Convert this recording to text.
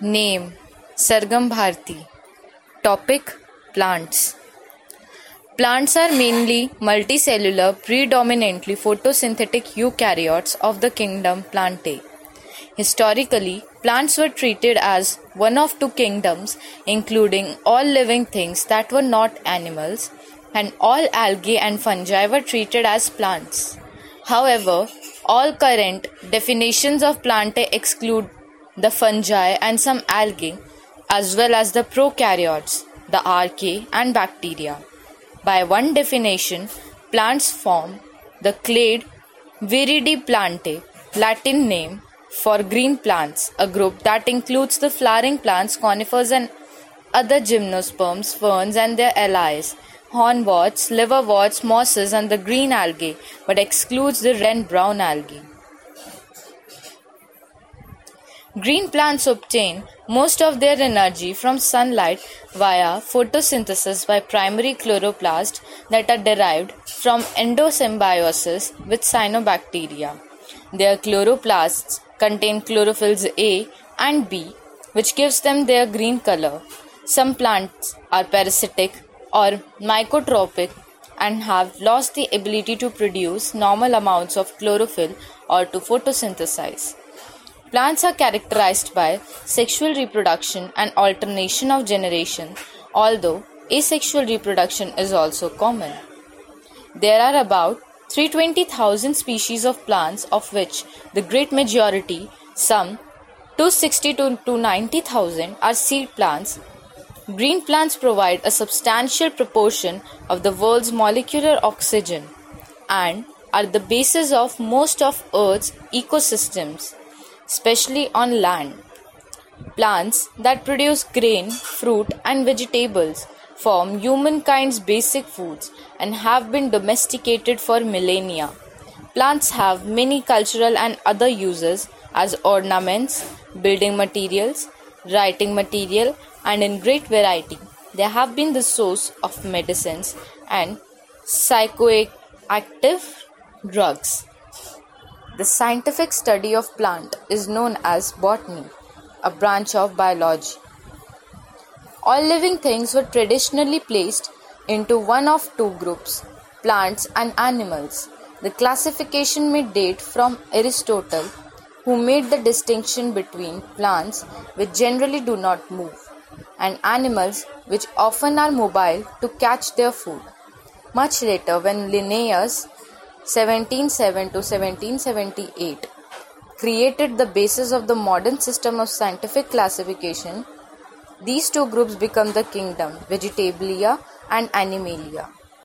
Name Sargam Bharti. Topic Plants. Plants are mainly multicellular, predominantly photosynthetic eukaryotes of the kingdom Plantae. Historically, plants were treated as one of two kingdoms, including all living things that were not animals, and all algae and fungi were treated as plants. However, all current definitions of Plantae exclude the fungi and some algae, as well as the prokaryotes, the archaea, and bacteria. By one definition, plants form the clade Viridiplantae, Latin name for green plants, a group that includes the flowering plants, conifers, and other gymnosperms, ferns, and their allies, hornworts, liverworts, mosses, and the green algae, but excludes the red brown algae. Green plants obtain most of their energy from sunlight via photosynthesis by primary chloroplasts that are derived from endosymbiosis with cyanobacteria. Their chloroplasts contain chlorophylls A and B, which gives them their green color. Some plants are parasitic or mycotrophic and have lost the ability to produce normal amounts of chlorophyll or to photosynthesize. Plants are characterized by sexual reproduction and alternation of generation, although asexual reproduction is also common. There are about 320,000 species of plants, of which the great majority, some 260 to 90,000, are seed plants. Green plants provide a substantial proportion of the world's molecular oxygen and are the basis of most of Earth's ecosystems especially on land. Plants that produce grain, fruit, and vegetables form humankind's basic foods and have been domesticated for millennia. Plants have many cultural and other uses as ornaments, building materials, writing material, and in great variety. They have been the source of medicines and psychoactive drugs. The scientific study of plant is known as botany, a branch of biology. All living things were traditionally placed into one of two groups, plants and animals. The classification may date from Aristotle, who made the distinction between plants, which generally do not move, and animals, which often are mobile to catch their food. Much later, when Linnaeus 1707 to 1778 created the basis of the modern system of scientific classification. These two groups become the kingdom, Vegetabilia and Animalia.